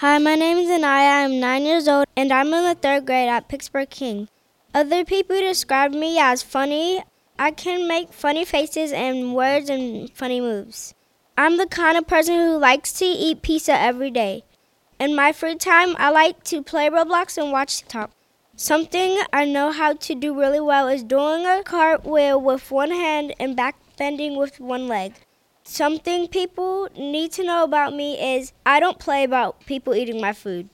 Hi, my name is Aniyah. I'm nine years old and I'm in the third grade at Pittsburgh King. Other people describe me as funny. I can make funny faces and words and funny moves. I'm the kind of person who likes to eat pizza every day. In my free time, I like to play Roblox and watch TikTok. Something I know how to do really well is doing a cartwheel with one hand and back bending with one leg. Something people need to know about me is I don't play about people eating my food.